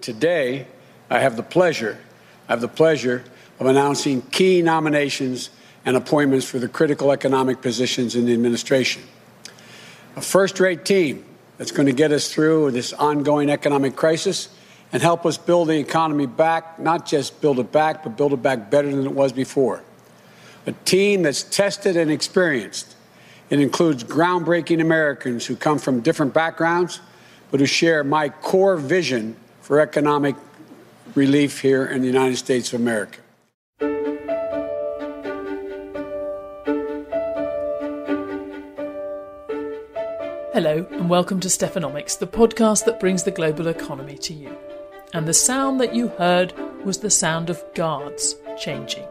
Today, I have the pleasure, I have the pleasure of announcing key nominations and appointments for the critical economic positions in the administration. A first-rate team that's going to get us through this ongoing economic crisis and help us build the economy back, not just build it back, but build it back better than it was before. A team that's tested and experienced. It includes groundbreaking Americans who come from different backgrounds, but who share my core vision for economic relief here in the United States of America. Hello, and welcome to Stephanomics, the podcast that brings the global economy to you. And the sound that you heard was the sound of guards changing.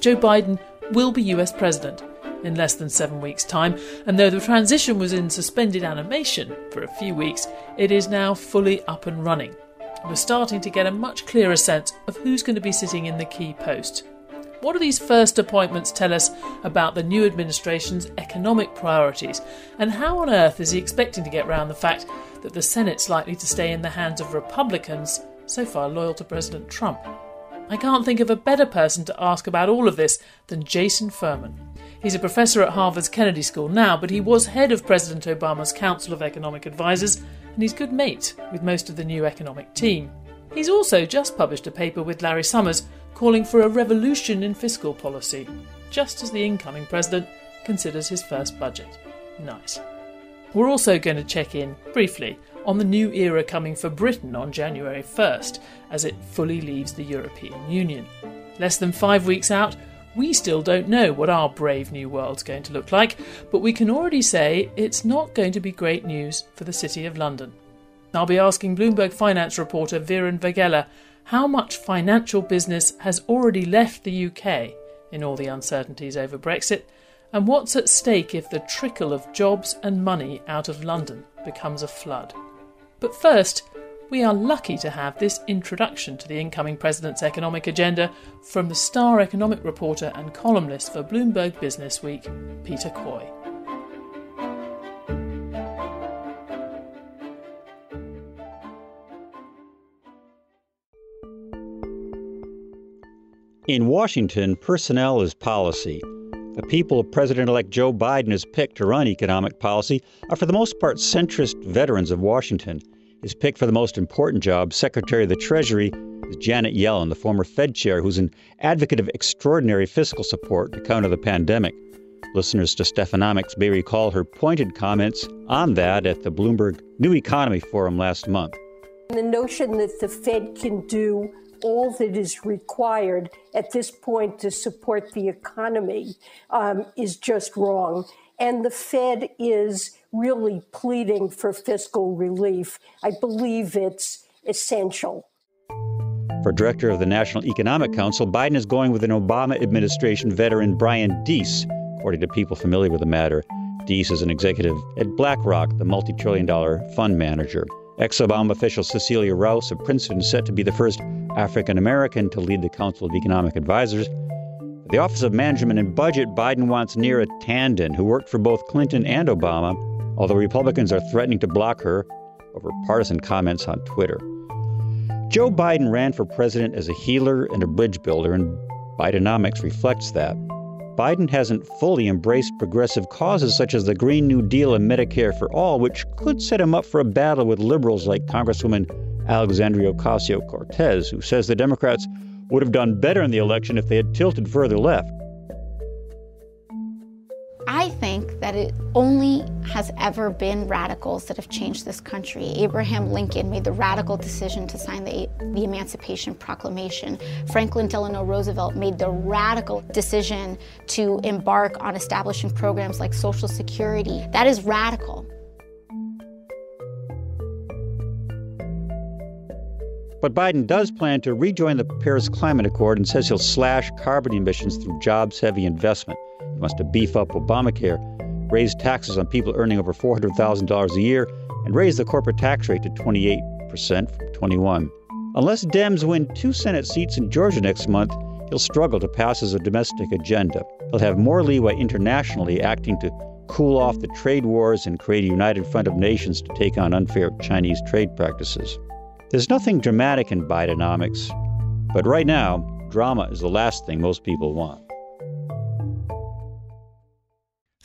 Joe Biden will be US president in less than seven weeks' time, and though the transition was in suspended animation for a few weeks, it is now fully up and running. We're starting to get a much clearer sense of who's going to be sitting in the key post. What do these first appointments tell us about the new administration's economic priorities, and how on earth is he expecting to get round the fact that the Senate's likely to stay in the hands of Republicans so far loyal to President Trump? I can't think of a better person to ask about all of this than Jason Furman. He's a professor at Harvard's Kennedy School now, but he was head of President Obama's Council of Economic Advisers, and he's good mate with most of the new economic team. He's also just published a paper with Larry Summers calling for a revolution in fiscal policy, just as the incoming president considers his first budget. Nice. We're also going to check in, briefly, on the new era coming for Britain on January 1st, as it fully leaves the European Union. Less than five weeks out, we still don't know what our brave new world's going to look like, but we can already say it's not going to be great news for the City of London. I'll be asking Bloomberg finance reporter Viren Vaghela how much financial business has already left the UK in all the uncertainties over Brexit, and what's at stake if the trickle of jobs and money out of London becomes a flood. But first, we are lucky to have this introduction to the incoming president's economic agenda from the star economic reporter and columnist for Bloomberg Business Week, Peter Coy. In Washington, personnel is policy. The people President elect Joe Biden has picked to run economic policy are, for the most part, centrist veterans of Washington. His pick for the most important job, Secretary of the Treasury, is Janet Yellen, the former Fed chair, who's an advocate of extraordinary fiscal support to counter the pandemic. Listeners to Stephanomics may recall her pointed comments on that at the Bloomberg New Economy Forum last month. The notion that the Fed can do all that is required at this point to support the economy um, is just wrong. And the Fed is really pleading for fiscal relief. I believe it's essential. For director of the National Economic Council, Biden is going with an Obama administration veteran, Brian Deese, according to people familiar with the matter. Deese is an executive at BlackRock, the multi trillion dollar fund manager. Ex Obama official Cecilia Rouse of Princeton is set to be the first African American to lead the Council of Economic Advisors. The Office of Management and Budget, Biden wants Neera Tanden, who worked for both Clinton and Obama, although Republicans are threatening to block her over partisan comments on Twitter. Joe Biden ran for president as a healer and a bridge builder, and Bidenomics reflects that. Biden hasn't fully embraced progressive causes such as the Green New Deal and Medicare for All, which could set him up for a battle with liberals like Congresswoman Alexandria Ocasio Cortez, who says the Democrats would have done better in the election if they had tilted further left. That it only has ever been radicals that have changed this country. Abraham Lincoln made the radical decision to sign the, the Emancipation Proclamation. Franklin Delano Roosevelt made the radical decision to embark on establishing programs like Social Security. That is radical. But Biden does plan to rejoin the Paris Climate Accord and says he'll slash carbon emissions through jobs heavy investment. He wants to beef up Obamacare, raise taxes on people earning over $400,000 a year, and raise the corporate tax rate to 28% from 21. Unless Dems win two Senate seats in Georgia next month, he'll struggle to pass his domestic agenda. He'll have more leeway internationally, acting to cool off the trade wars and create a united front of nations to take on unfair Chinese trade practices. There's nothing dramatic in Bidenomics, but right now, drama is the last thing most people want.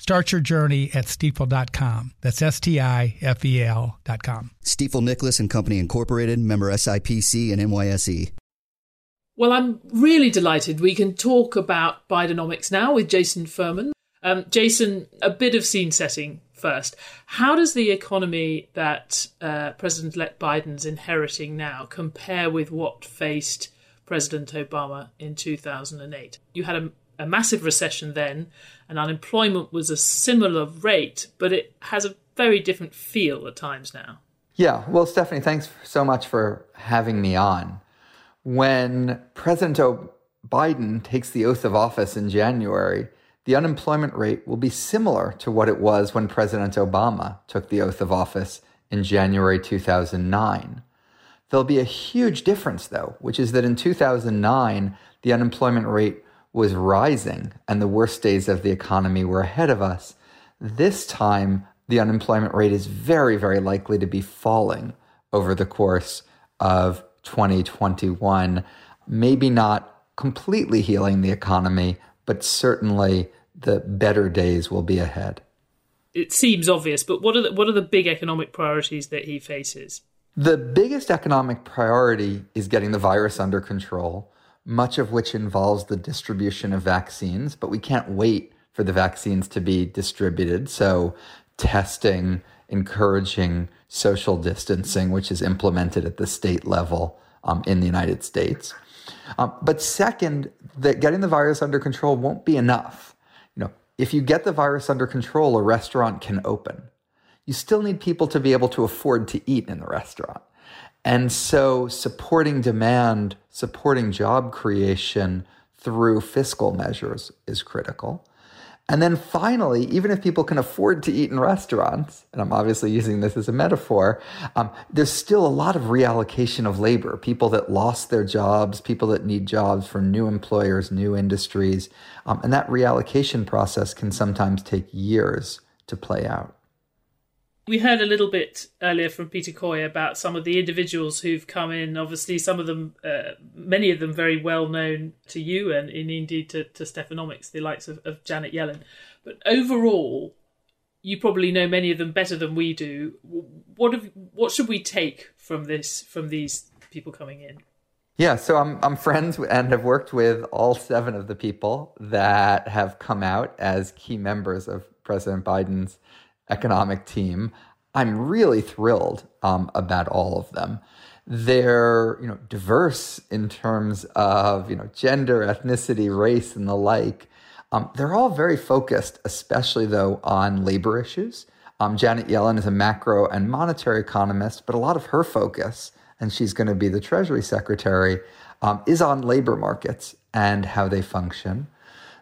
Start your journey at stifel.com. That's S T I F E L.com. Stifel Nicolaus and Company Incorporated, member SIPC and NYSE. Well, I'm really delighted we can talk about Bidenomics now with Jason Furman. Um, Jason, a bit of scene setting first. How does the economy that uh, President elect Biden's inheriting now compare with what faced President Obama in 2008? You had a a massive recession then, and unemployment was a similar rate, but it has a very different feel at times now. Yeah, well, Stephanie, thanks so much for having me on. When President Biden takes the oath of office in January, the unemployment rate will be similar to what it was when President Obama took the oath of office in January 2009. There'll be a huge difference, though, which is that in 2009, the unemployment rate was rising and the worst days of the economy were ahead of us. This time, the unemployment rate is very, very likely to be falling over the course of 2021. Maybe not completely healing the economy, but certainly the better days will be ahead. It seems obvious, but what are the, what are the big economic priorities that he faces? The biggest economic priority is getting the virus under control much of which involves the distribution of vaccines, but we can't wait for the vaccines to be distributed. So, testing, encouraging social distancing, which is implemented at the state level um, in the United States. Um, but second, that getting the virus under control won't be enough. You know, if you get the virus under control, a restaurant can open. You still need people to be able to afford to eat in the restaurant. And so supporting demand, supporting job creation through fiscal measures is critical. And then finally, even if people can afford to eat in restaurants, and I'm obviously using this as a metaphor, um, there's still a lot of reallocation of labor. People that lost their jobs, people that need jobs for new employers, new industries. Um, and that reallocation process can sometimes take years to play out. We heard a little bit earlier from Peter Coy about some of the individuals who've come in. Obviously, some of them, uh, many of them, very well known to you and, and indeed to, to Stephanomics, the likes of, of Janet Yellen. But overall, you probably know many of them better than we do. What have, what should we take from this from these people coming in? Yeah, so I'm I'm friends and have worked with all seven of the people that have come out as key members of President Biden's economic team. I'm really thrilled um, about all of them. They're you know diverse in terms of you know gender, ethnicity, race, and the like. Um, they're all very focused, especially though on labor issues. Um, Janet Yellen is a macro and monetary economist, but a lot of her focus, and she's going to be the Treasury Secretary, um, is on labor markets and how they function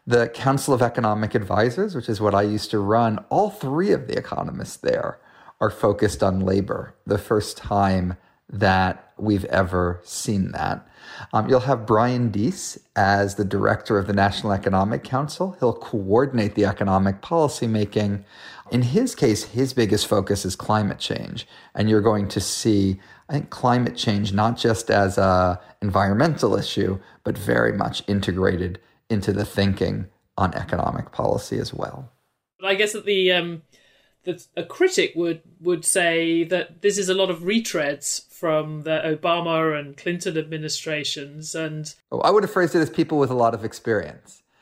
the Council of Economic Advisors, which is what I used to run, all three of the economists there are focused on labor. The first time that we've ever seen that. Um, you'll have Brian Deese as the director of the National Economic Council. He'll coordinate the economic policy making. In his case, his biggest focus is climate change. And you're going to see I think climate change, not just as a environmental issue, but very much integrated into the thinking on economic policy as well. But I guess that the um, that a critic would would say that this is a lot of retreads from the Obama and Clinton administrations, and oh, I would have phrased it as people with a lot of experience.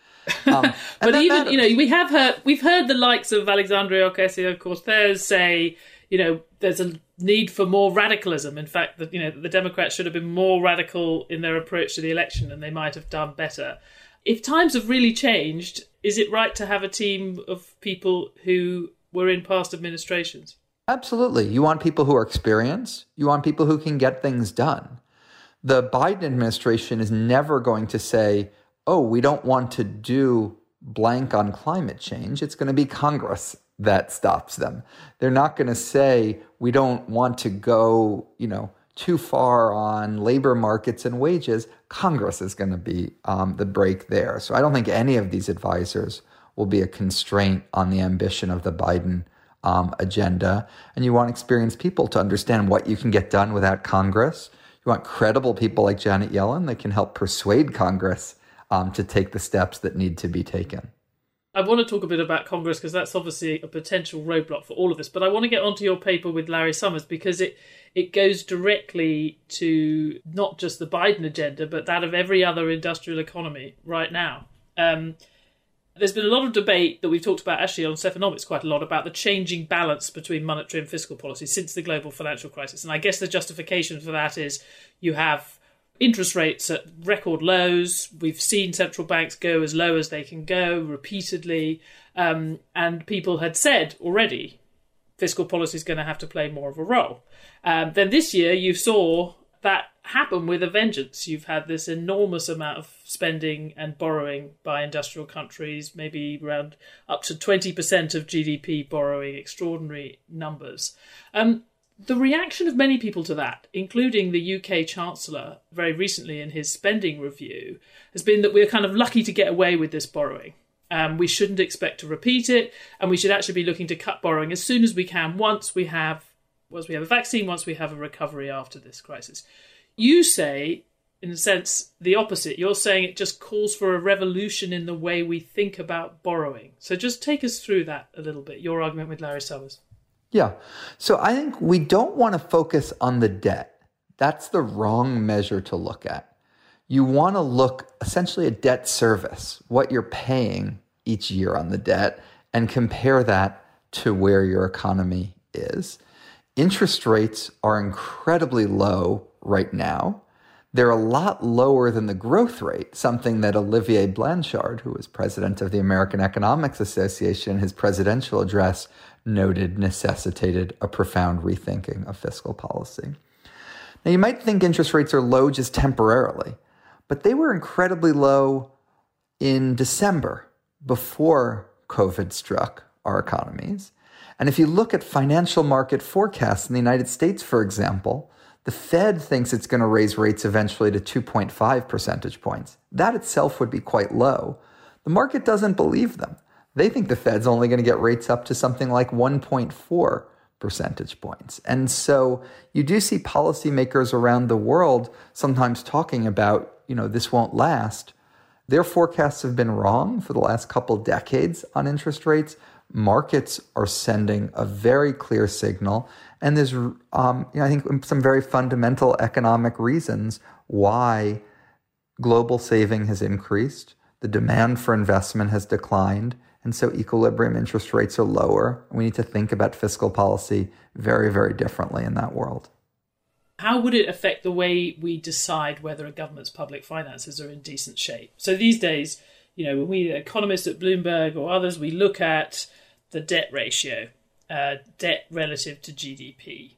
Um, but even you know we have heard we've heard the likes of Alexandria Ocasio Cortez say you know there's a need for more radicalism. In fact, that you know the Democrats should have been more radical in their approach to the election, and they might have done better. If times have really changed, is it right to have a team of people who were in past administrations? Absolutely. You want people who are experienced. You want people who can get things done. The Biden administration is never going to say, "Oh, we don't want to do blank on climate change." It's going to be Congress that stops them. They're not going to say, we don't want to go, you know, too far on labor markets and wages. Congress is going to be um, the brake there. So I don't think any of these advisors will be a constraint on the ambition of the Biden um, agenda. And you want experienced people to understand what you can get done without Congress. You want credible people like Janet Yellen that can help persuade Congress um, to take the steps that need to be taken. I want to talk a bit about Congress because that's obviously a potential roadblock for all of this. But I want to get onto your paper with Larry Summers because it it goes directly to not just the Biden agenda, but that of every other industrial economy right now. Um, there's been a lot of debate that we've talked about actually on Stephanomics quite a lot about the changing balance between monetary and fiscal policy since the global financial crisis. And I guess the justification for that is you have interest rates at record lows. We've seen central banks go as low as they can go repeatedly. Um, and people had said already fiscal policy is going to have to play more of a role. Um, then this year, you saw that happen with a vengeance. You've had this enormous amount of spending and borrowing by industrial countries, maybe around up to 20% of GDP borrowing, extraordinary numbers. Um, the reaction of many people to that, including the UK Chancellor very recently in his spending review, has been that we're kind of lucky to get away with this borrowing. Um, we shouldn't expect to repeat it, and we should actually be looking to cut borrowing as soon as we can once we have once we have a vaccine, once we have a recovery after this crisis. You say, in a sense, the opposite. You're saying it just calls for a revolution in the way we think about borrowing. So just take us through that a little bit, your argument with Larry Summers. Yeah. So I think we don't want to focus on the debt. That's the wrong measure to look at. You want to look essentially at debt service, what you're paying each year on the debt, and compare that to where your economy is. Interest rates are incredibly low right now. They're a lot lower than the growth rate, something that Olivier Blanchard, who was president of the American Economics Association, in his presidential address noted necessitated a profound rethinking of fiscal policy. Now, you might think interest rates are low just temporarily, but they were incredibly low in December before COVID struck our economies. And if you look at financial market forecasts in the United States, for example, the Fed thinks it's going to raise rates eventually to 2.5 percentage points. That itself would be quite low. The market doesn't believe them. They think the Fed's only going to get rates up to something like 1.4 percentage points. And so you do see policymakers around the world sometimes talking about, you know, this won't last. Their forecasts have been wrong for the last couple decades on interest rates. Markets are sending a very clear signal. And there's, um, you know, I think some very fundamental economic reasons why global saving has increased, the demand for investment has declined, and so equilibrium interest rates are lower. We need to think about fiscal policy very, very differently in that world. How would it affect the way we decide whether a government's public finances are in decent shape? So these days, you know, when we economists at Bloomberg or others, we look at the debt ratio, uh, debt relative to GDP.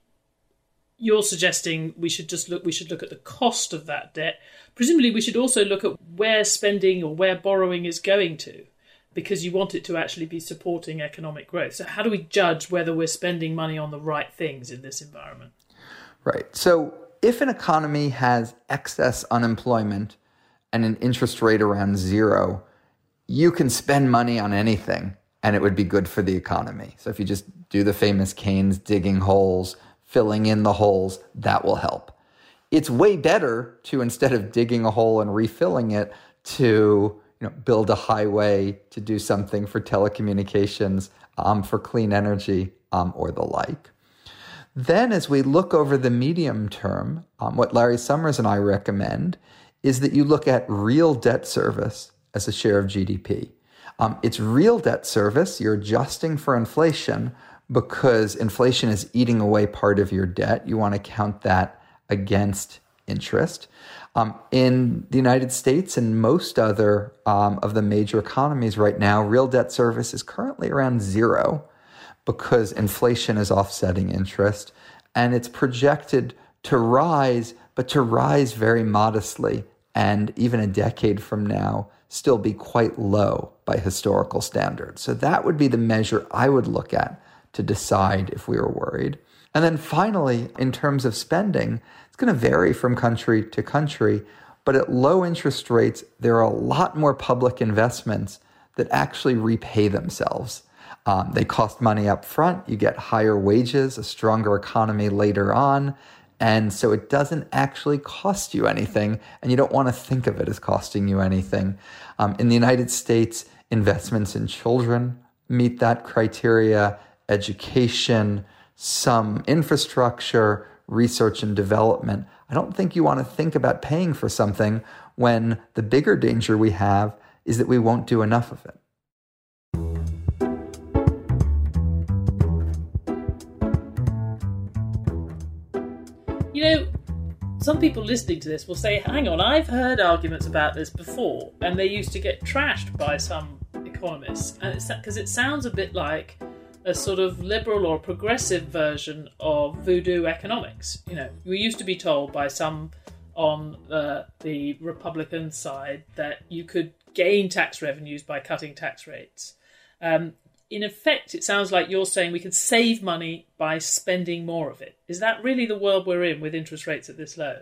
You're suggesting we should just look. We should look at the cost of that debt. Presumably, we should also look at where spending or where borrowing is going to because you want it to actually be supporting economic growth. So, how do we judge whether we're spending money on the right things in this environment? Right. So, if an economy has excess unemployment and an interest rate around zero, you can spend money on anything and it would be good for the economy. So, if you just do the famous Keynes digging holes, filling in the holes, that will help. It's way better to instead of digging a hole and refilling it, to you know, build a highway, to do something for telecommunications, um, for clean energy, um, or the like. Then, as we look over the medium term, um, what Larry Summers and I recommend is that you look at real debt service as a share of GDP. Um, it's real debt service. You're adjusting for inflation because inflation is eating away part of your debt. You want to count that against interest. Um, in the United States and most other um, of the major economies right now, real debt service is currently around zero because inflation is offsetting interest and it's projected to rise, but to rise very modestly and even a decade from now still be quite low by historical standards. So that would be the measure I would look at to decide if we were worried. And then finally, in terms of spending, it's going to vary from country to country. But at low interest rates, there are a lot more public investments that actually repay themselves. Um, they cost money up front, you get higher wages, a stronger economy later on. And so it doesn't actually cost you anything, and you don't want to think of it as costing you anything. Um, in the United States, investments in children meet that criteria, education, some infrastructure, research and development. I don't think you want to think about paying for something when the bigger danger we have is that we won't do enough of it. You know, some people listening to this will say, hang on, I've heard arguments about this before, and they used to get trashed by some economists. And it's because it sounds a bit like a sort of liberal or progressive version of voodoo economics. You know, we used to be told by some on uh, the Republican side that you could gain tax revenues by cutting tax rates. Um, in effect, it sounds like you're saying we can save money by spending more of it. Is that really the world we're in with interest rates at this low?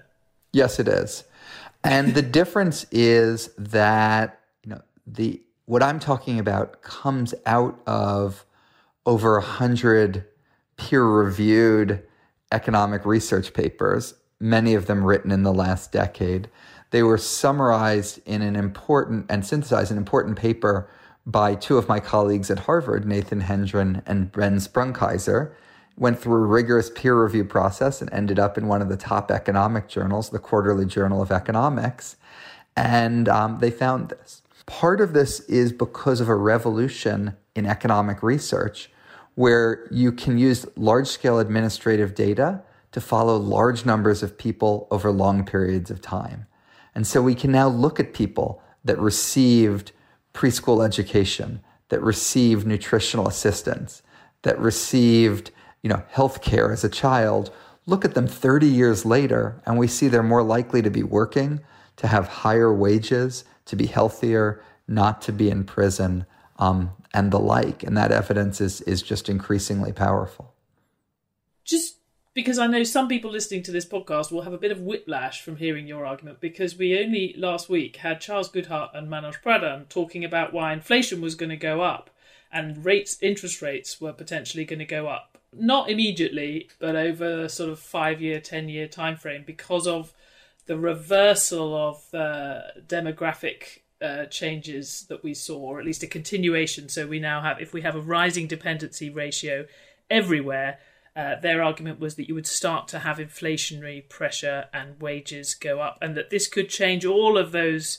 Yes, it is. And the difference is that you know the what I'm talking about comes out of over a hundred peer-reviewed economic research papers, many of them written in the last decade. They were summarized in an important and synthesized an important paper by two of my colleagues at Harvard, Nathan Hendren and Ben Sprung-Keyser. Went through a rigorous peer review process and ended up in one of the top economic journals, the Quarterly Journal of Economics. And um, they found this. Part of this is because of a revolution in economic research where you can use large scale administrative data to follow large numbers of people over long periods of time. And so we can now look at people that received preschool education, that received nutritional assistance, that received, you know, health care as a child, look at them 30 years later and we see they're more likely to be working, to have higher wages, to be healthier, not to be in prison, um, and the like. And that evidence is, is just increasingly powerful. Just because I know some people listening to this podcast will have a bit of whiplash from hearing your argument because we only last week had Charles Goodhart and Manoj Pradhan talking about why inflation was going to go up and rates interest rates were potentially going to go up not immediately but over sort of 5 year 10 year time frame because of the reversal of the demographic uh, changes that we saw, or at least a continuation. So we now have, if we have a rising dependency ratio everywhere, uh, their argument was that you would start to have inflationary pressure and wages go up, and that this could change all of those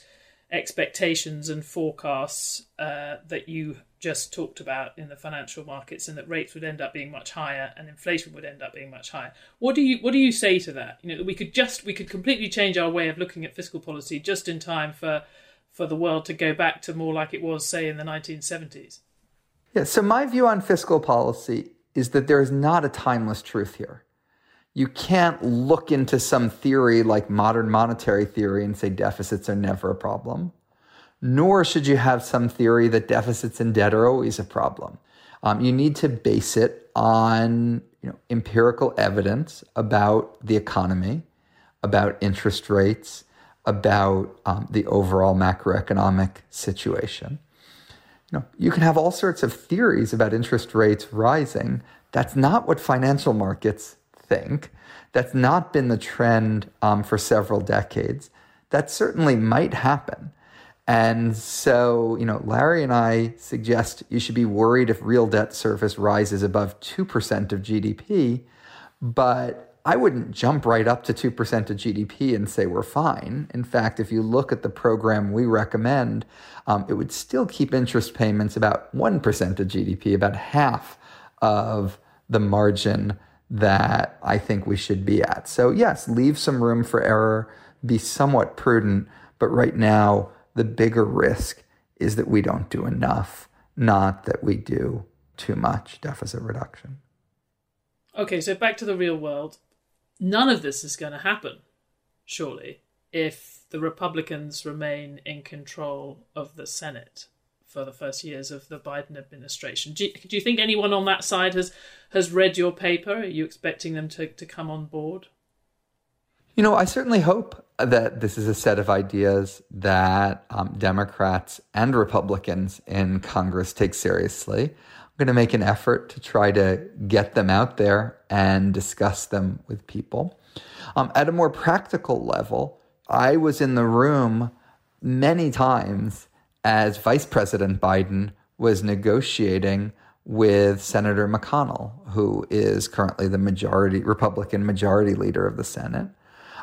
expectations and forecasts uh, that you just talked about in the financial markets, and that rates would end up being much higher and inflation would end up being much higher. What do you what do you say to that? You know, we could just we could completely change our way of looking at fiscal policy just in time for for the world to go back to more like it was, say, in the 1970s? Yeah, so my view on fiscal policy is that there is not a timeless truth here. You can't look into some theory like modern monetary theory and say deficits are never a problem. Nor should you have some theory that deficits and debt are always a problem. Um, you need to base it on you know, empirical evidence about the economy, about interest rates, about um, the overall macroeconomic situation. You know, you can have all sorts of theories about interest rates rising. That's not what financial markets think. That's not been the trend um, for several decades. That certainly might happen. And so, you know, Larry and I suggest you should be worried if real debt service rises above 2% of GDP, but I wouldn't jump right up to 2% of GDP and say we're fine. In fact, if you look at the program we recommend, um, it would still keep interest payments about 1% of GDP, about half of the margin that I think we should be at. So, yes, leave some room for error, be somewhat prudent, but right now, the bigger risk is that we don't do enough, not that we do too much deficit reduction. Okay, so back to the real world. None of this is going to happen, surely, if the Republicans remain in control of the Senate for the first years of the Biden administration. Do you, do you think anyone on that side has has read your paper? Are you expecting them to, to come on board? You know, I certainly hope that this is a set of ideas that um, Democrats and Republicans in Congress take seriously. Going to make an effort to try to get them out there and discuss them with people. Um, at a more practical level, I was in the room many times as Vice President Biden was negotiating with Senator McConnell, who is currently the majority Republican majority leader of the Senate.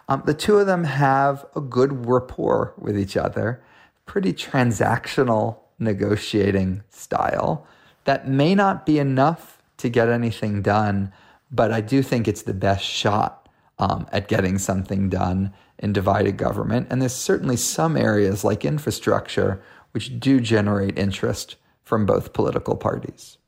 Um, the two of them have a good rapport with each other, pretty transactional negotiating style. That may not be enough to get anything done, but I do think it's the best shot um, at getting something done in divided government. And there's certainly some areas like infrastructure which do generate interest from both political parties.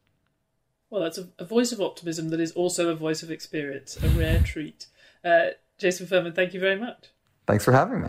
Well, that's a, a voice of optimism that is also a voice of experience, a rare treat. Uh, Jason Furman, thank you very much. Thanks for having me.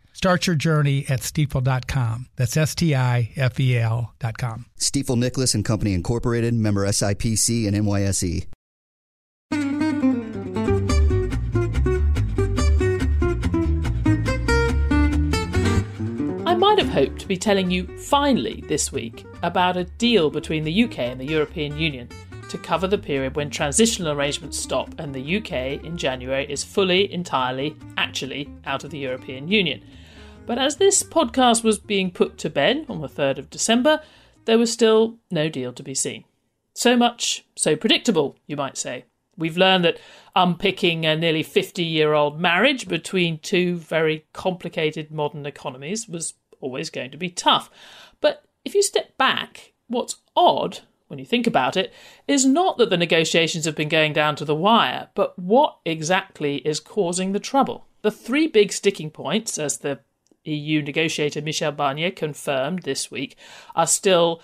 Start your journey at stifel.com. That's S T I F E L.com. Stifel Nicolaus and Company Incorporated, member SIPC and NYSE. I might have hoped to be telling you finally this week about a deal between the UK and the European Union to cover the period when transitional arrangements stop and the UK in January is fully, entirely, actually out of the European Union. But as this podcast was being put to bed on the 3rd of December, there was still no deal to be seen. So much, so predictable, you might say. We've learned that unpicking a nearly 50 year old marriage between two very complicated modern economies was always going to be tough. But if you step back, what's odd, when you think about it, is not that the negotiations have been going down to the wire, but what exactly is causing the trouble. The three big sticking points, as the EU negotiator Michel Barnier confirmed this week are still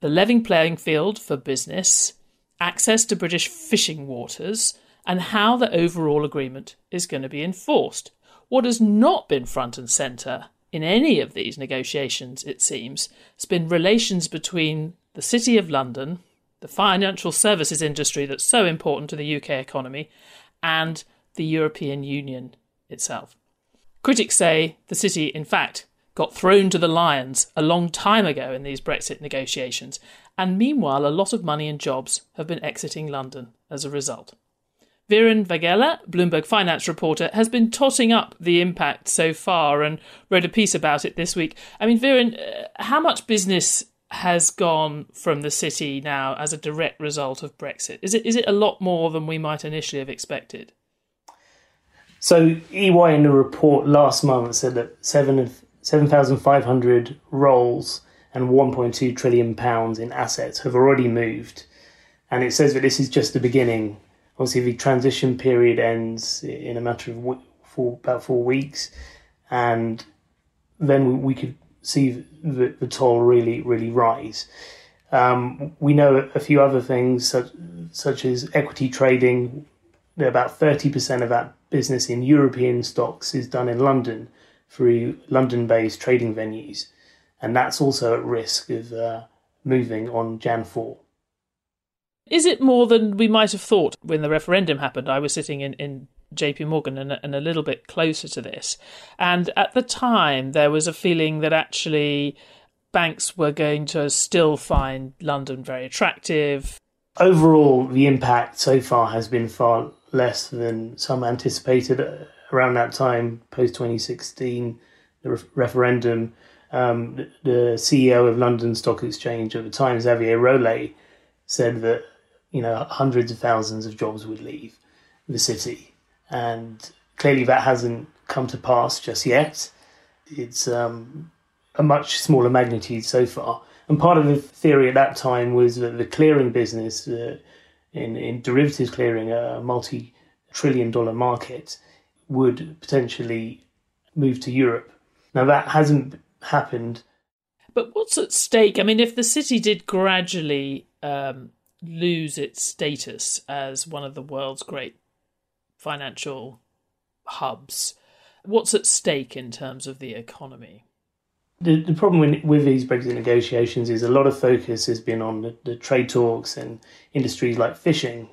the leveling playing field for business, access to British fishing waters, and how the overall agreement is going to be enforced. What has not been front and centre in any of these negotiations, it seems, has been relations between the City of London, the financial services industry that's so important to the UK economy, and the European Union itself. Critics say the city, in fact, got thrown to the lions a long time ago in these Brexit negotiations, and meanwhile, a lot of money and jobs have been exiting London as a result. Viren Vaghela, Bloomberg finance reporter, has been totting up the impact so far and wrote a piece about it this week. I mean, Viren, uh, how much business has gone from the city now as a direct result of Brexit? Is it is it a lot more than we might initially have expected? So EY in the report last month said that seven seven thousand five hundred roles and one point two trillion pounds in assets have already moved, And it says that this is just the beginning. Obviously, the transition period ends in a matter of four, about four weeks, and then we could see the, the toll really, really rise. Um, we know a few other things, such, such as equity trading. About 30% of that business in European stocks is done in London through London based trading venues. And that's also at risk of uh, moving on Jan 4. Is it more than we might have thought when the referendum happened? I was sitting in, in JP Morgan and, and a little bit closer to this. And at the time, there was a feeling that actually banks were going to still find London very attractive. Overall, the impact so far has been far less than some anticipated around that time, post 2016, the re- referendum. Um, the, CEO of London Stock Exchange at the time, Xavier Rolet, said that you know hundreds of thousands of jobs would leave the city, and clearly that hasn't come to pass just yet. It's um, a much smaller magnitude so far. And part of the theory at that time was that the clearing business, uh, in, in derivatives clearing, a multi trillion dollar market, would potentially move to Europe. Now, that hasn't happened. But what's at stake? I mean, if the city did gradually um, lose its status as one of the world's great financial hubs, what's at stake in terms of the economy? The, the problem with these Brexit negotiations is a lot of focus has been on the, the trade talks and industries like fishing.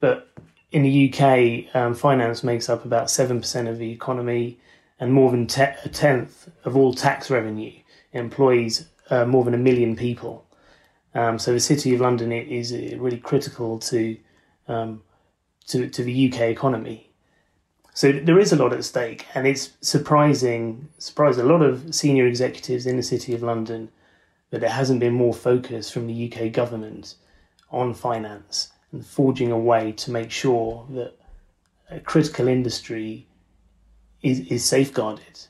But in the UK, um, finance makes up about 7% of the economy and more than te- a tenth of all tax revenue. It employs uh, more than a million people. Um, so the City of London is really critical to, um, to, to the UK economy. So there is a lot at stake, and it's surprising, surprised a lot of senior executives in the City of London that there hasn't been more focus from the UK government on finance and forging a way to make sure that a critical industry is, is safeguarded.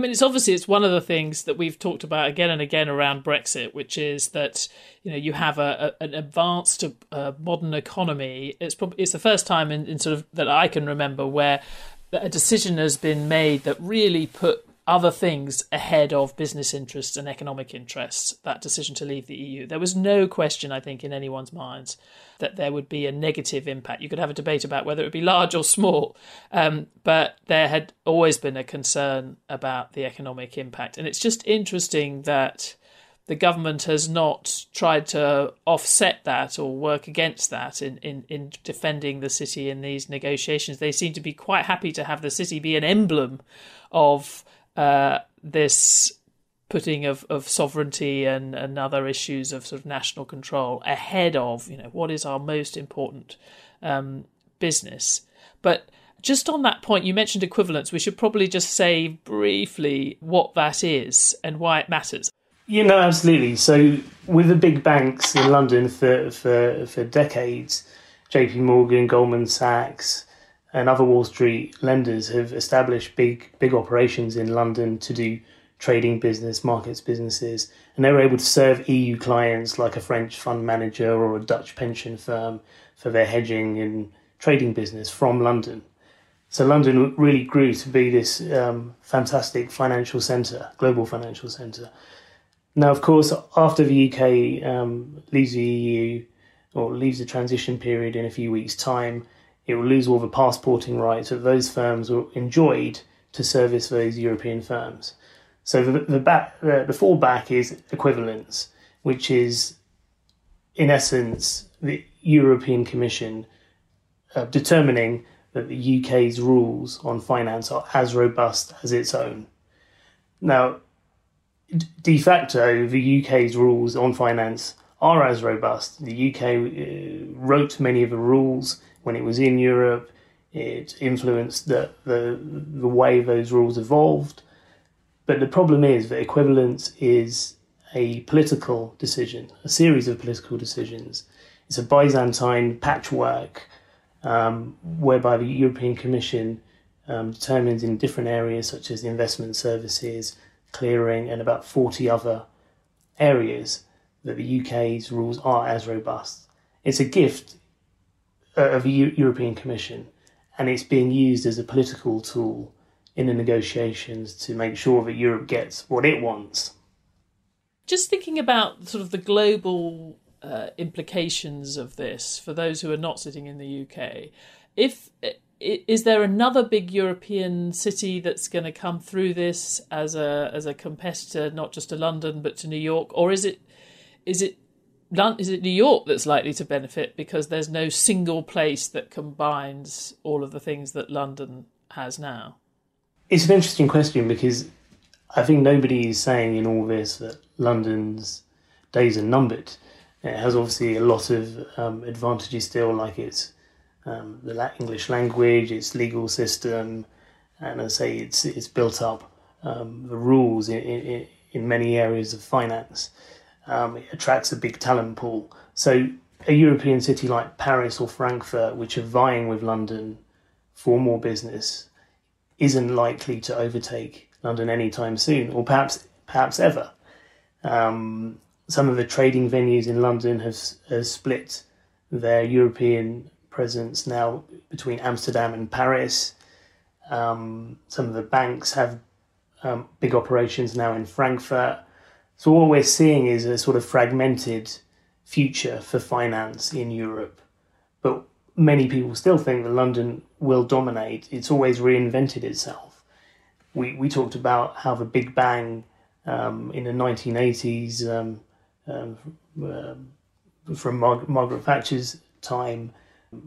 I mean, it's obviously it's one of the things that we've talked about again and again around Brexit, which is that you know you have a, a an advanced uh, modern economy. It's probably it's the first time in, in sort of that I can remember where a decision has been made that really put other things ahead of business interests and economic interests, that decision to leave the EU. There was no question, I think, in anyone's minds that there would be a negative impact. You could have a debate about whether it would be large or small, um, but there had always been a concern about the economic impact. And it's just interesting that the government has not tried to offset that or work against that in, in, in defending the city in these negotiations. They seem to be quite happy to have the city be an emblem of uh, this putting of, of sovereignty and, and other issues of sort of national control ahead of you know what is our most important um, business. But just on that point, you mentioned equivalence. We should probably just say briefly what that is and why it matters. You know, absolutely. So, with the big banks in London for for, for decades, J.P. Morgan, Goldman Sachs, and other Wall Street lenders have established big big operations in London to do trading business, markets businesses, and they were able to serve EU clients like a French fund manager or a Dutch pension firm for their hedging and trading business from London. So London really grew to be this um, fantastic financial centre, global financial centre. Now, of course, after the UK um, leaves the EU or leaves the transition period in a few weeks' time, it will lose all the passporting rights that those firms enjoyed to service those European firms. So the, the back the, the fallback is equivalence, which is in essence the European Commission uh, determining that the UK's rules on finance are as robust as its own. Now, de facto, the UK's rules on finance are as robust. The UK uh, wrote many of the rules when it was in Europe. It influenced the, the, the way those rules evolved. But the problem is that equivalence is a political decision, a series of political decisions. It's a Byzantine patchwork um, whereby the European Commission um, determines in different areas such as investment services, clearing, and about 40 other areas that the UK's rules are as robust. It's a gift uh, of the European Commission, and it's being used as a political tool in the negotiations to make sure that Europe gets what it wants. Just thinking about sort of the global uh, implications of this for those who are not sitting in the UK, if is there another big European city that's going to come through this as a as a competitor, not just to London but to New York, or is it is it is it New York that's likely to benefit because there's no single place that combines all of the things that London has now? It's an interesting question because I think nobody is saying in all this that London's days are numbered. It has obviously a lot of um, advantages still, like its um, the English language, its legal system, and I say it's it's built up um, the rules in, in, in many areas of finance. Um, it attracts a big talent pool. So a European city like Paris or Frankfurt, which are vying with London for more business, isn't likely to overtake London anytime soon, or perhaps perhaps ever. Um, some of the trading venues in London have, have split their European presence now between Amsterdam and Paris. Um, some of the banks have um, big operations now in Frankfurt. So what we're seeing is a sort of fragmented future for finance in Europe. But many people still think that London will dominate. It's always reinvented itself. We we talked about how the Big Bang um, in the 1980s um, um, uh, from Mar- Margaret Thatcher's time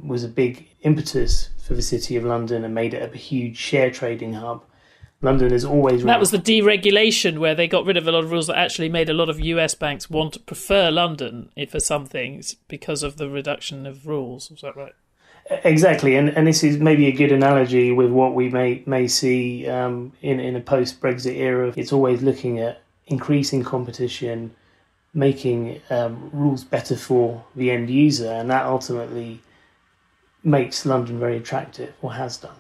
was a big impetus for the City of London and made it a huge share trading hub. London is always. That was the deregulation where they got rid of a lot of rules that actually made a lot of US banks want to prefer London for some things because of the reduction of rules. Was that right? Exactly, and and this is maybe a good analogy with what we may may see um, in in a post Brexit era. It's always looking at increasing competition, making um, rules better for the end user, and that ultimately makes London very attractive, or has done.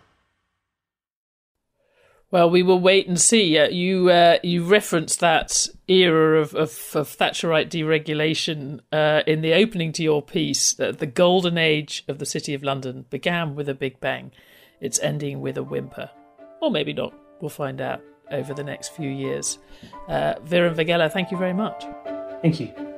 Well, we will wait and see. Uh, you uh, you referenced that era of, of, of Thatcherite deregulation uh, in the opening to your piece. That the golden age of the City of London began with a big bang. It's ending with a whimper, or maybe not. We'll find out over the next few years. Uh, Viren Vaghela, thank you very much. Thank you.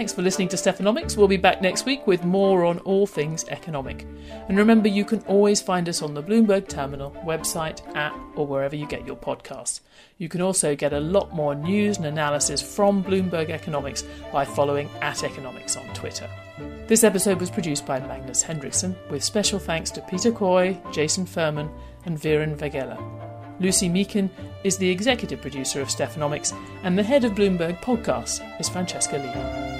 Thanks for listening to Stephanomics. We'll be back next week with more on all things economic. And remember, you can always find us on the Bloomberg Terminal website, app, or wherever you get your podcasts. You can also get a lot more news and analysis from Bloomberg Economics by following at Economics on Twitter. This episode was produced by Magnus Henriksson, with special thanks to Peter Coy, Jason Furman, and Viren Vaghela. Lucy Meakin is the executive producer of Stephanomics, and the head of Bloomberg Podcasts is Francesca Levy.